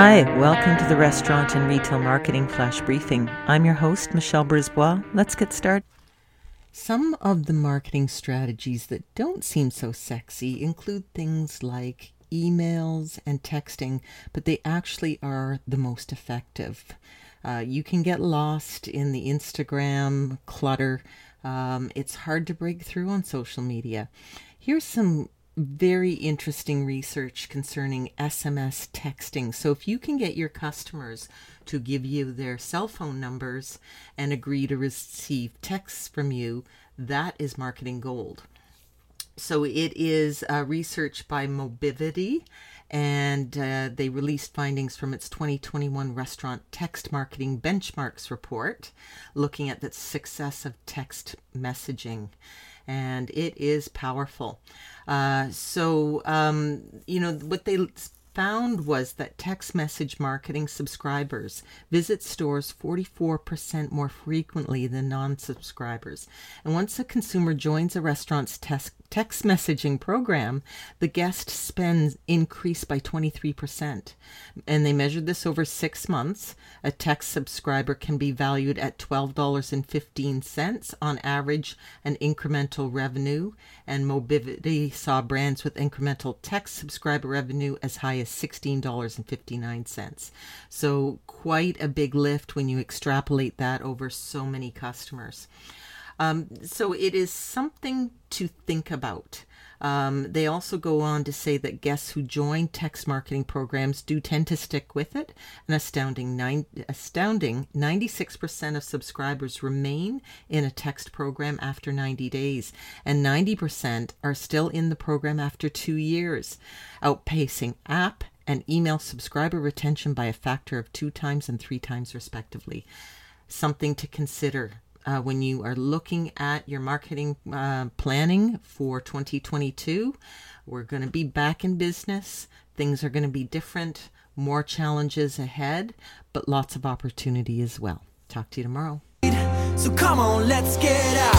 Hi, welcome to the Restaurant and Retail Marketing Flash Briefing. I'm your host, Michelle Brisbois. Let's get started. Some of the marketing strategies that don't seem so sexy include things like emails and texting, but they actually are the most effective. Uh, you can get lost in the Instagram clutter. Um, it's hard to break through on social media. Here's some very interesting research concerning SMS texting. So, if you can get your customers to give you their cell phone numbers and agree to receive texts from you, that is marketing gold. So, it is uh, research by Mobivity, and uh, they released findings from its 2021 Restaurant Text Marketing Benchmarks report looking at the success of text messaging and it is powerful. Uh, so, um, you know, what they found was that text message marketing subscribers visit stores 44% more frequently than non subscribers. And once a consumer joins a restaurant's text, messaging program, the guest spends increase by 23%. And they measured this over six months. A text subscriber can be valued at $12.15 on average, an incremental revenue. And Mobivity saw brands with incremental text subscriber revenue as high as $16.59. So, quite a big lift when you extrapolate that over so many customers. Um, so, it is something to think about. Um, they also go on to say that guests who join text marketing programs do tend to stick with it. An astounding, nine, astounding 96% of subscribers remain in a text program after 90 days, and 90% are still in the program after two years, outpacing app and email subscriber retention by a factor of two times and three times, respectively. Something to consider uh, when you are looking at your marketing uh, planning for 2022. We're going to be back in business. Things are going to be different, more challenges ahead, but lots of opportunity as well. Talk to you tomorrow. So come on, let's get out.